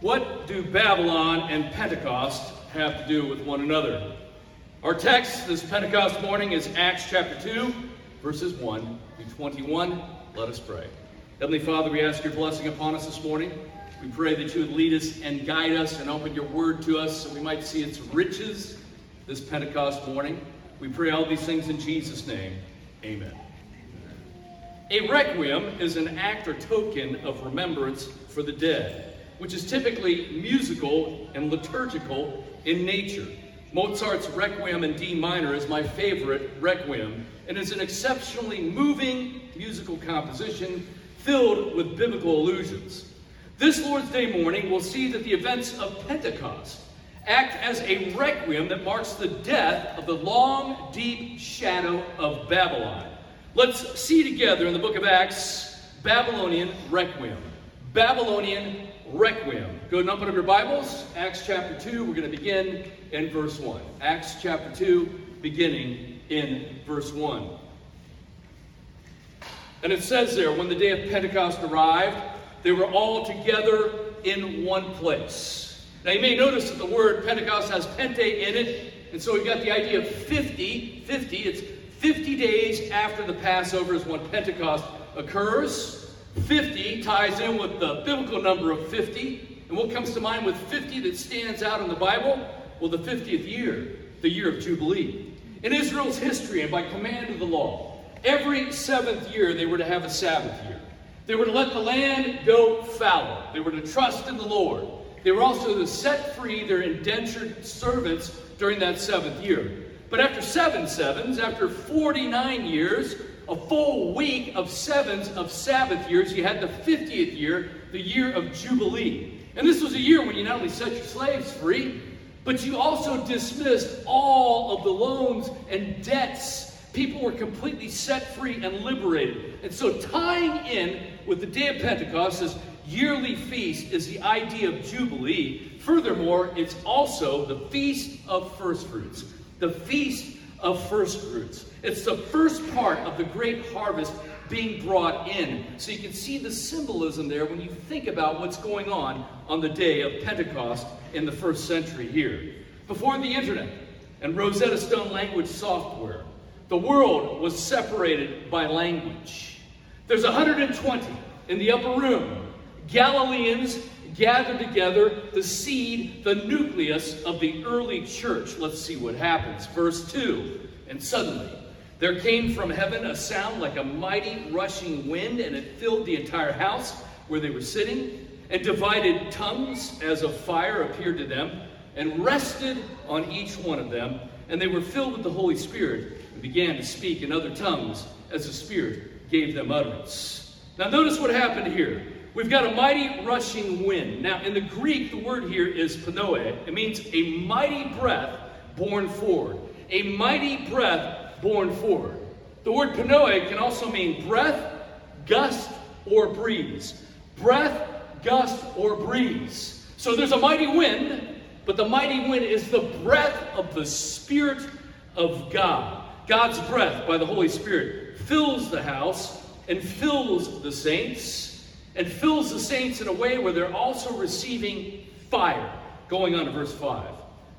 What do Babylon and Pentecost have to do with one another? Our text this Pentecost morning is Acts chapter 2, verses 1 through 21. Let us pray. Heavenly Father, we ask your blessing upon us this morning. We pray that you would lead us and guide us and open your word to us so we might see its riches this Pentecost morning. We pray all these things in Jesus' name. Amen. A requiem is an act or token of remembrance for the dead which is typically musical and liturgical in nature. Mozart's Requiem in D minor is my favorite requiem and is an exceptionally moving musical composition filled with biblical allusions. This Lord's Day morning, we'll see that the events of Pentecost act as a requiem that marks the death of the long, deep shadow of Babylon. Let's see together in the book of Acts Babylonian Requiem. Babylonian Requiem. Go and open up your Bibles. Acts chapter 2. We're going to begin in verse 1. Acts chapter 2, beginning in verse 1. And it says there, when the day of Pentecost arrived, they were all together in one place. Now you may notice that the word Pentecost has pente in it, and so we've got the idea of 50. 50, it's 50 days after the Passover is when Pentecost occurs. 50 ties in with the biblical number of 50. And what comes to mind with 50 that stands out in the Bible? Well, the 50th year, the year of Jubilee. In Israel's history and by command of the law, every seventh year they were to have a Sabbath year. They were to let the land go fallow. They were to trust in the Lord. They were also to set free their indentured servants during that seventh year. But after seven sevens, after 49 years, a full week of sevens of Sabbath years. You had the 50th year, the year of Jubilee. And this was a year when you not only set your slaves free, but you also dismissed all of the loans and debts. People were completely set free and liberated. And so, tying in with the day of Pentecost, this yearly feast, is the idea of Jubilee. Furthermore, it's also the feast of first fruits, the feast of first fruits. It's the first part of the great harvest being brought in. So you can see the symbolism there when you think about what's going on on the day of Pentecost in the first century here. Before the internet and Rosetta Stone language software, the world was separated by language. There's 120 in the upper room. Galileans gathered together the seed, the nucleus of the early church. Let's see what happens. Verse 2 And suddenly there came from heaven a sound like a mighty rushing wind, and it filled the entire house where they were sitting. And divided tongues as of fire appeared to them and rested on each one of them. And they were filled with the Holy Spirit and began to speak in other tongues as the Spirit gave them utterance. Now, notice what happened here. We've got a mighty rushing wind. Now, in the Greek, the word here is panoe. It means a mighty breath borne forward. A mighty breath borne forward. The word panoe can also mean breath, gust, or breeze. Breath, gust, or breeze. So there's a mighty wind, but the mighty wind is the breath of the Spirit of God. God's breath by the Holy Spirit fills the house and fills the saints and fills the saints in a way where they're also receiving fire. Going on to verse 5.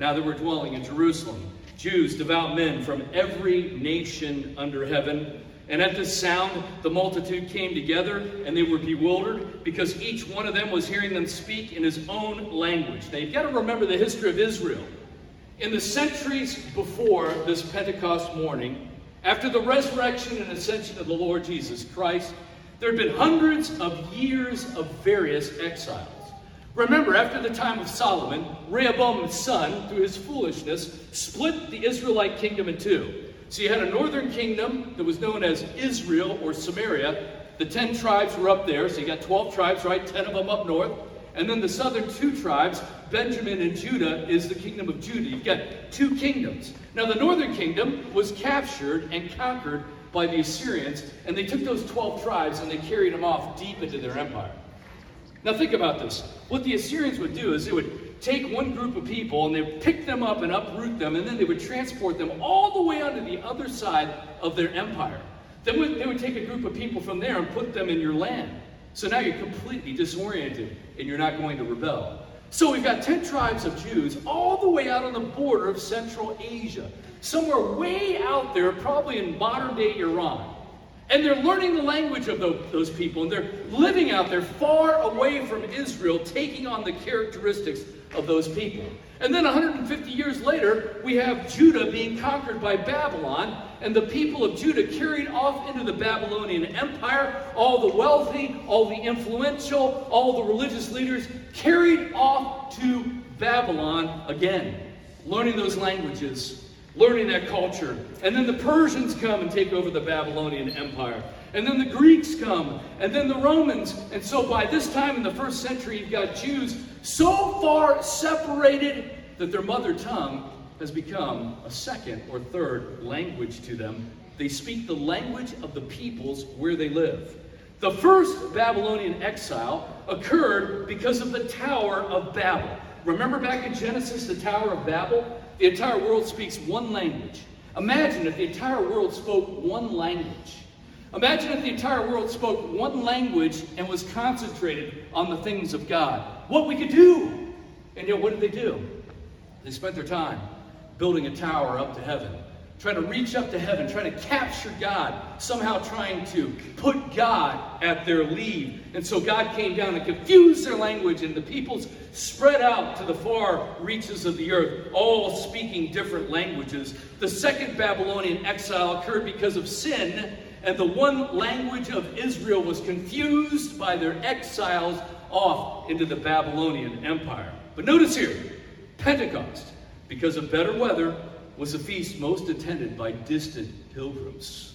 Now that we're dwelling in Jerusalem, Jews, devout men from every nation under heaven. And at this sound, the multitude came together, and they were bewildered because each one of them was hearing them speak in his own language. Now, you've got to remember the history of Israel. In the centuries before this Pentecost morning, after the resurrection and ascension of the Lord Jesus Christ, there had been hundreds of years of various exiles. Remember, after the time of Solomon, Rehoboam's son, through his foolishness, split the Israelite kingdom in two. So you had a northern kingdom that was known as Israel or Samaria. The ten tribes were up there, so you got 12 tribes, right? 10 of them up north. And then the southern two tribes, Benjamin and Judah, is the kingdom of Judah. You've got two kingdoms. Now, the northern kingdom was captured and conquered by the Assyrians, and they took those 12 tribes and they carried them off deep into their empire. Now, think about this. What the Assyrians would do is they would take one group of people and they would pick them up and uproot them, and then they would transport them all the way onto the other side of their empire. Then they would take a group of people from there and put them in your land. So now you're completely disoriented and you're not going to rebel. So we've got 10 tribes of Jews all the way out on the border of Central Asia, somewhere way out there, probably in modern day Iran. And they're learning the language of those people, and they're living out there far away from Israel, taking on the characteristics of those people. And then 150 years later, we have Judah being conquered by Babylon, and the people of Judah carried off into the Babylonian Empire. All the wealthy, all the influential, all the religious leaders carried off to Babylon again, learning those languages, learning that culture. And then the Persians come and take over the Babylonian Empire. And then the Greeks come, and then the Romans. And so by this time in the first century, you've got Jews so far separated that their mother tongue has become a second or third language to them. They speak the language of the peoples where they live. The first Babylonian exile occurred because of the Tower of Babel. Remember back in Genesis, the Tower of Babel? The entire world speaks one language. Imagine if the entire world spoke one language. Imagine if the entire world spoke one language and was concentrated on the things of God. What we could do. And yet, what did they do? They spent their time building a tower up to heaven, trying to reach up to heaven, trying to capture God, somehow trying to put God at their lead. And so God came down and confused their language, and the peoples spread out to the far reaches of the earth, all speaking different languages. The second Babylonian exile occurred because of sin and the one language of Israel was confused by their exiles off into the Babylonian Empire. But notice here, Pentecost, because of better weather, was a feast most attended by distant pilgrims.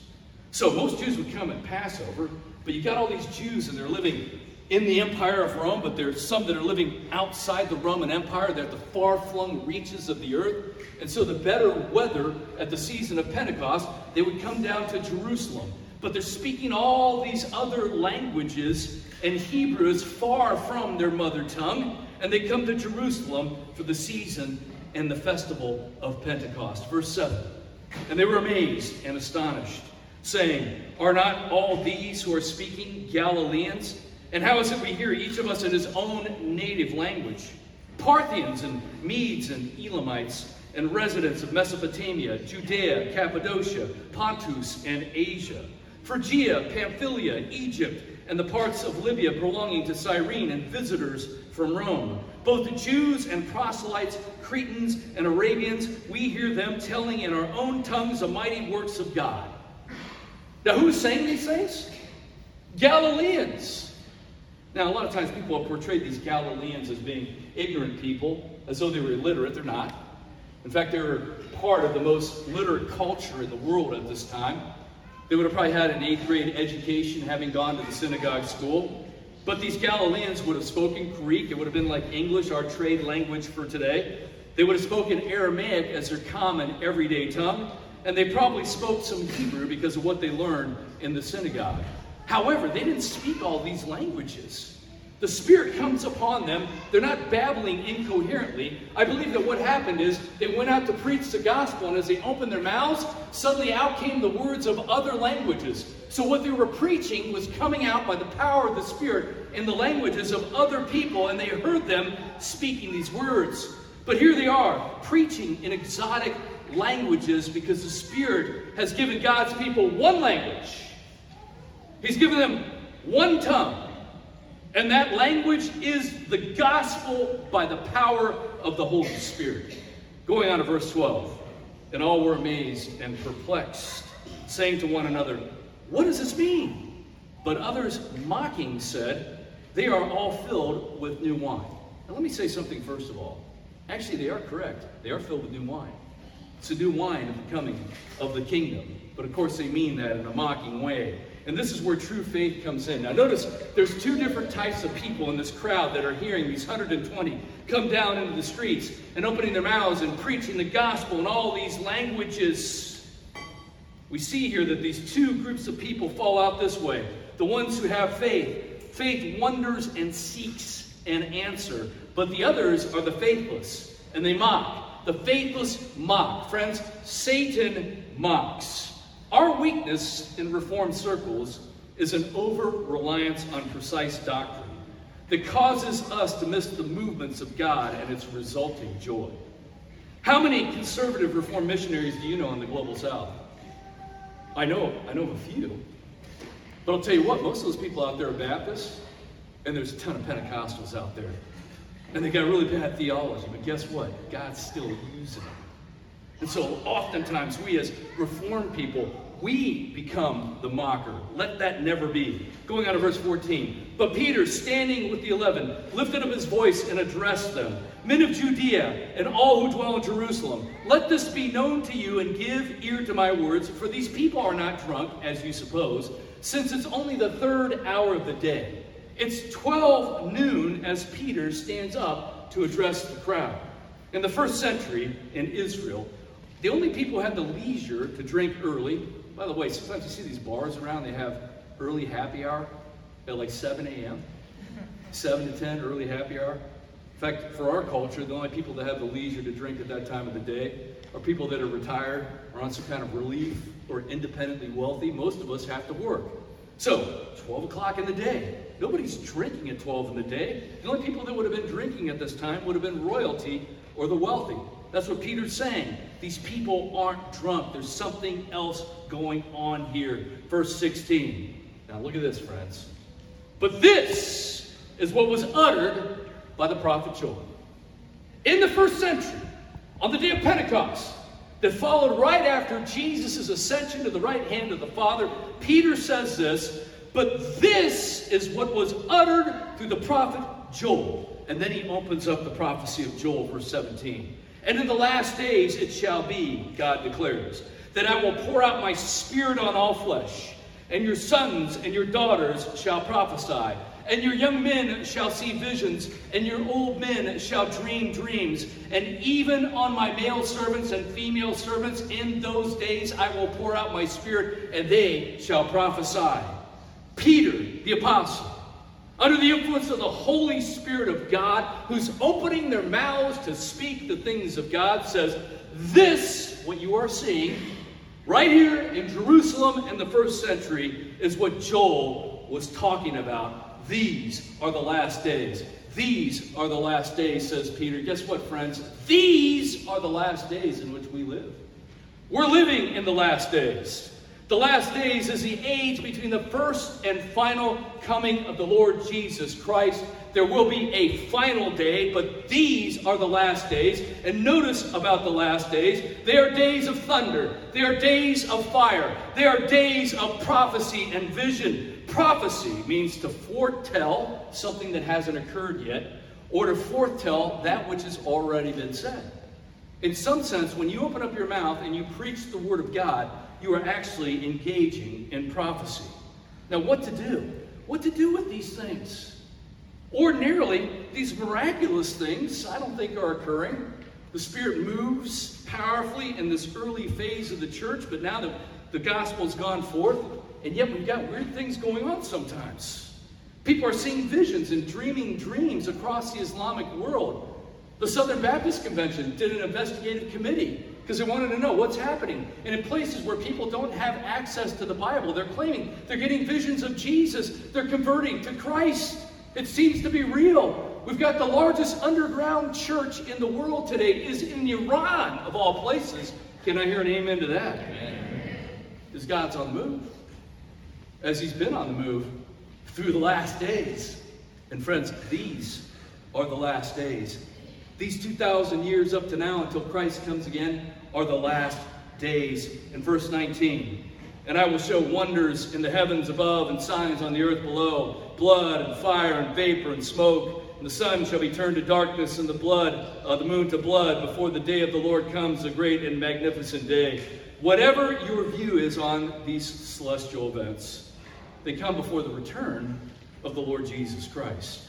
So most Jews would come at Passover, but you got all these Jews and they're living in the empire of Rome, but there's some that are living outside the Roman Empire. They're at the far flung reaches of the earth. And so, the better weather at the season of Pentecost, they would come down to Jerusalem. But they're speaking all these other languages, and Hebrew is far from their mother tongue. And they come to Jerusalem for the season and the festival of Pentecost. Verse 7 And they were amazed and astonished, saying, Are not all these who are speaking Galileans? And how is it we hear each of us in his own native language? Parthians and Medes and Elamites and residents of Mesopotamia, Judea, Cappadocia, Pontus, and Asia, Phrygia, Pamphylia, Egypt, and the parts of Libya belonging to Cyrene, and visitors from Rome. Both the Jews and proselytes, Cretans and Arabians, we hear them telling in our own tongues the mighty works of God. Now, who's saying these things? Galileans. Now, a lot of times people have portrayed these Galileans as being ignorant people, as though they were illiterate. They're not. In fact, they were part of the most literate culture in the world at this time. They would have probably had an eighth grade education, having gone to the synagogue school. But these Galileans would have spoken Greek. It would have been like English, our trade language for today. They would have spoken Aramaic as their common everyday tongue. And they probably spoke some Hebrew because of what they learned in the synagogue. However, they didn't speak all these languages. The Spirit comes upon them. They're not babbling incoherently. I believe that what happened is they went out to preach the gospel, and as they opened their mouths, suddenly out came the words of other languages. So what they were preaching was coming out by the power of the Spirit in the languages of other people, and they heard them speaking these words. But here they are, preaching in exotic languages because the Spirit has given God's people one language He's given them one tongue. And that language is the gospel by the power of the Holy Spirit. Going on to verse 12. And all were amazed and perplexed, saying to one another, What does this mean? But others, mocking, said, They are all filled with new wine. Now, let me say something first of all. Actually, they are correct. They are filled with new wine. It's a new wine of the coming of the kingdom. But of course, they mean that in a mocking way. And this is where true faith comes in. Now, notice there's two different types of people in this crowd that are hearing these 120 come down into the streets and opening their mouths and preaching the gospel in all these languages. We see here that these two groups of people fall out this way the ones who have faith. Faith wonders and seeks an answer, but the others are the faithless, and they mock. The faithless mock. Friends, Satan mocks. Our weakness in Reformed circles is an over reliance on precise doctrine that causes us to miss the movements of God and its resulting joy. How many conservative reformed missionaries do you know in the global south? I know, I know a few. But I'll tell you what, most of those people out there are Baptists, and there's a ton of Pentecostals out there. And they got really bad theology, but guess what? God's still using them. And so oftentimes we as reformed people, we become the mocker. Let that never be. Going on to verse 14. But Peter, standing with the eleven, lifted up his voice and addressed them Men of Judea and all who dwell in Jerusalem, let this be known to you and give ear to my words, for these people are not drunk, as you suppose, since it's only the third hour of the day. It's 12 noon as Peter stands up to address the crowd. In the first century in Israel, the only people who had the leisure to drink early, by the way, sometimes you see these bars around, they have early happy hour at like 7 a.m., 7 to 10, early happy hour. In fact, for our culture, the only people that have the leisure to drink at that time of the day are people that are retired or on some kind of relief or independently wealthy. Most of us have to work. So, 12 o'clock in the day. Nobody's drinking at 12 in the day. The only people that would have been drinking at this time would have been royalty or the wealthy. That's what Peter's saying. These people aren't drunk. There's something else going on here. Verse 16. Now, look at this, friends. But this is what was uttered by the prophet Joel. In the first century, on the day of Pentecost, that followed right after Jesus' ascension to the right hand of the Father, Peter says this, but this is what was uttered through the prophet Joel. And then he opens up the prophecy of Joel, verse 17. And in the last days it shall be, God declares, that I will pour out my spirit on all flesh, and your sons and your daughters shall prophesy and your young men shall see visions, and your old men shall dream dreams. And even on my male servants and female servants in those days I will pour out my spirit, and they shall prophesy. Peter, the apostle, under the influence of the Holy Spirit of God, who's opening their mouths to speak the things of God, says, This, what you are seeing, right here in Jerusalem in the first century, is what Joel was talking about these are the last days. These are the last days, says Peter. Guess what, friends? These are the last days in which we live. We're living in the last days. The last days is the age between the first and final coming of the Lord Jesus Christ. There will be a final day, but these are the last days. And notice about the last days they are days of thunder, they are days of fire, they are days of prophecy and vision. Prophecy means to foretell something that hasn't occurred yet, or to foretell that which has already been said. In some sense, when you open up your mouth and you preach the Word of God, you are actually engaging in prophecy. Now, what to do? What to do with these things? Ordinarily, these miraculous things I don't think are occurring. The Spirit moves powerfully in this early phase of the church, but now that the gospel's gone forth, and yet we've got weird things going on sometimes. People are seeing visions and dreaming dreams across the Islamic world. The Southern Baptist Convention did an investigative committee because they wanted to know what's happening. And in places where people don't have access to the Bible, they're claiming they're getting visions of Jesus. They're converting to Christ. It seems to be real. We've got the largest underground church in the world today is in Iran, of all places. Can I hear an amen to that? Because God's on the move as he's been on the move through the last days. And friends, these are the last days. These 2,000 years up to now until Christ comes again are the last days. In verse 19, and I will show wonders in the heavens above and signs on the earth below blood and fire and vapor and smoke. And the sun shall be turned to darkness and the blood, uh, the moon to blood before the day of the Lord comes, a great and magnificent day. Whatever your view is on these celestial events, they come before the return of the Lord Jesus Christ.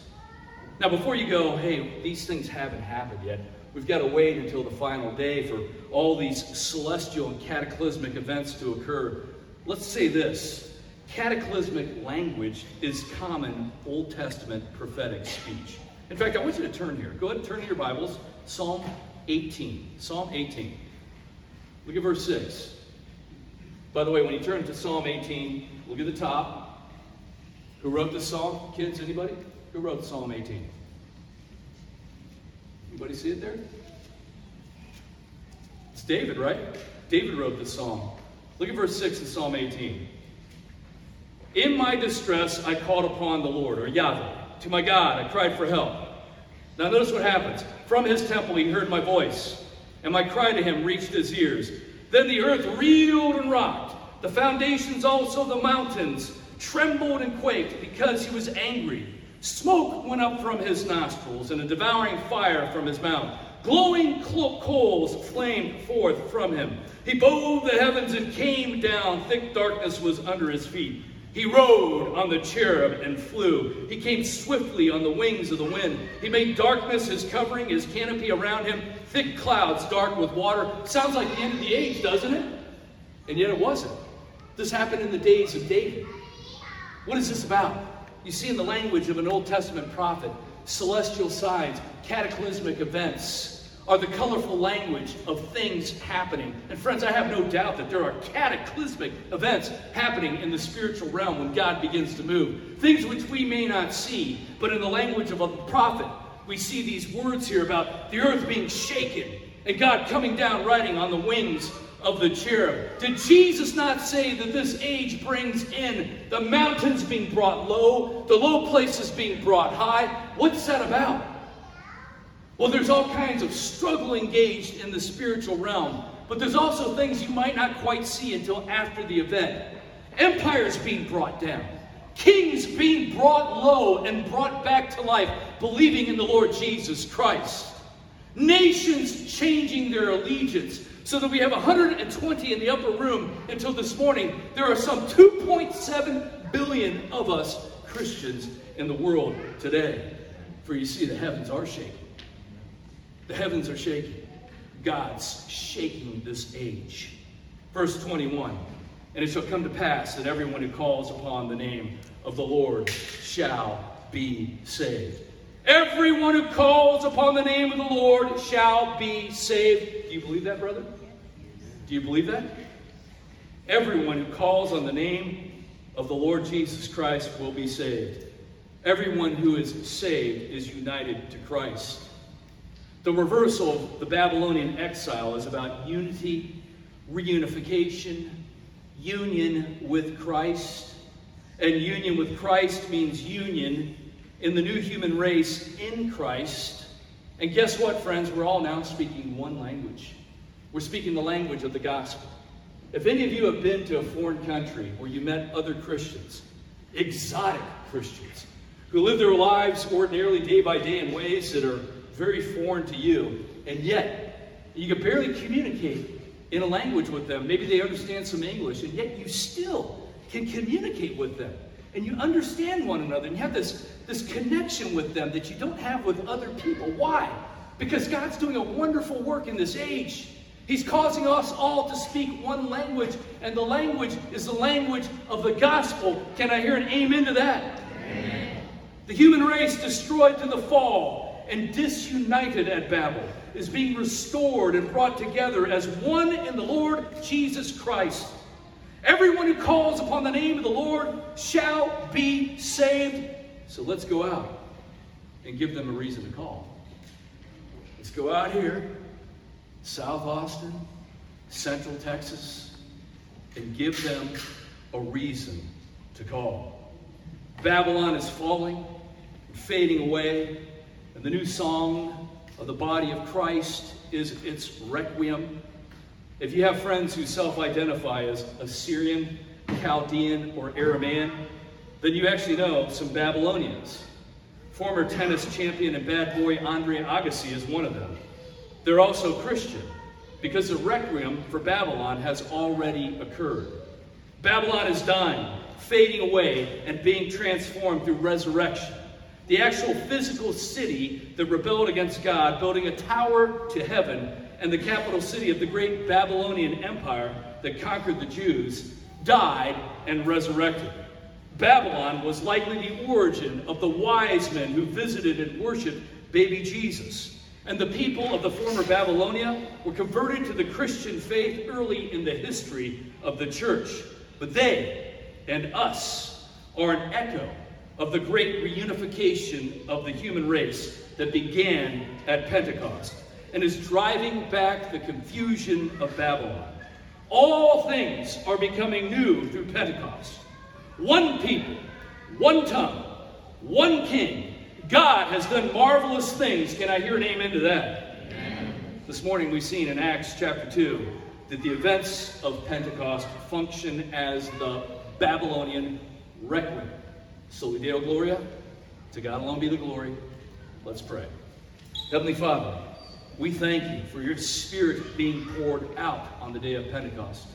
Now, before you go, hey, these things haven't happened yet, we've got to wait until the final day for all these celestial and cataclysmic events to occur. Let's say this cataclysmic language is common Old Testament prophetic speech. In fact, I want you to turn here. Go ahead and turn to your Bibles. Psalm 18. Psalm 18. Look at verse 6. By the way, when you turn to Psalm 18, look at the top. Who wrote this song? Kids, anybody? Who wrote Psalm 18? Anybody see it there? It's David, right? David wrote this psalm. Look at verse 6 in Psalm 18. In my distress, I called upon the Lord, or Yahweh. To my God, I cried for help. Now, notice what happens. From his temple, he heard my voice, and my cry to him reached his ears. Then the earth reeled and rocked. The foundations, also the mountains, trembled and quaked because he was angry. Smoke went up from his nostrils, and a devouring fire from his mouth. Glowing coals flamed forth from him. He bowed the heavens and came down. Thick darkness was under his feet. He rode on the cherub and flew. He came swiftly on the wings of the wind. He made darkness his covering, his canopy around him, thick clouds dark with water. Sounds like the end of the age, doesn't it? And yet it wasn't. This happened in the days of David. What is this about? You see, in the language of an Old Testament prophet, celestial signs, cataclysmic events are the colorful language of things happening. And friends, I have no doubt that there are cataclysmic events happening in the spiritual realm when God begins to move. Things which we may not see, but in the language of a prophet, we see these words here about the earth being shaken and God coming down riding on the wings of the cherub. Did Jesus not say that this age brings in the mountains being brought low, the low places being brought high? What's that about? Well, there's all kinds of struggle engaged in the spiritual realm, but there's also things you might not quite see until after the event. Empires being brought down, kings being brought low and brought back to life, believing in the Lord Jesus Christ, nations changing their allegiance. So that we have 120 in the upper room until this morning. There are some 2.7 billion of us Christians in the world today. For you see, the heavens are shaking. The heavens are shaking. God's shaking this age. Verse 21 And it shall come to pass that everyone who calls upon the name of the Lord shall be saved. Everyone who calls upon the name of the Lord shall be saved. Do you believe that, brother? Do you believe that? Everyone who calls on the name of the Lord Jesus Christ will be saved. Everyone who is saved is united to Christ. The reversal of the Babylonian exile is about unity, reunification, union with Christ. And union with Christ means union in the new human race in Christ. And guess what, friends? We're all now speaking one language. We're speaking the language of the gospel. If any of you have been to a foreign country where you met other Christians, exotic Christians, who live their lives ordinarily day by day in ways that are very foreign to you, and yet you can barely communicate in a language with them. Maybe they understand some English, and yet you still can communicate with them. And you understand one another, and you have this, this connection with them that you don't have with other people. Why? Because God's doing a wonderful work in this age. He's causing us all to speak one language, and the language is the language of the gospel. Can I hear an amen to that? Amen. The human race destroyed to the fall and disunited at Babel is being restored and brought together as one in the Lord Jesus Christ. Everyone who calls upon the name of the Lord shall be saved. So let's go out and give them a reason to call. Let's go out here, South Austin, Central Texas, and give them a reason to call. Babylon is falling, and fading away. And the new song of the body of Christ is its requiem. If you have friends who self identify as Assyrian, Chaldean, or Aramaean, then you actually know some Babylonians. Former tennis champion and bad boy Andre Agassi is one of them. They're also Christian because the requiem for Babylon has already occurred. Babylon is dying, fading away, and being transformed through resurrection the actual physical city that rebelled against God, building a tower to heaven, and the capital city of the great Babylonian Empire that conquered the Jews, died and resurrected. Babylon was likely the origin of the wise men who visited and worshiped baby Jesus. And the people of the former Babylonia were converted to the Christian faith early in the history of the church. But they and us are an echo of the great reunification of the human race that began at Pentecost and is driving back the confusion of Babylon. All things are becoming new through Pentecost. One people, one tongue, one king. God has done marvelous things. Can I hear an amen to that? Amen. This morning we've seen in Acts chapter 2 that the events of Pentecost function as the Babylonian requiem. Soli Deo Gloria. To God alone be the glory. Let's pray. Heavenly Father, we thank you for your Spirit being poured out on the day of Pentecost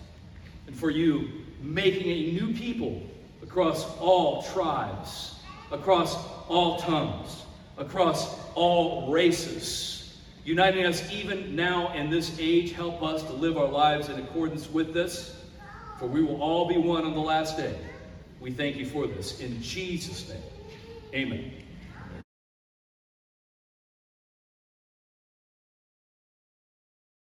and for you making a new people across all tribes, across all tongues, across all races, uniting us even now in this age. Help us to live our lives in accordance with this, for we will all be one on the last day. We thank you for this. In Jesus' name, amen.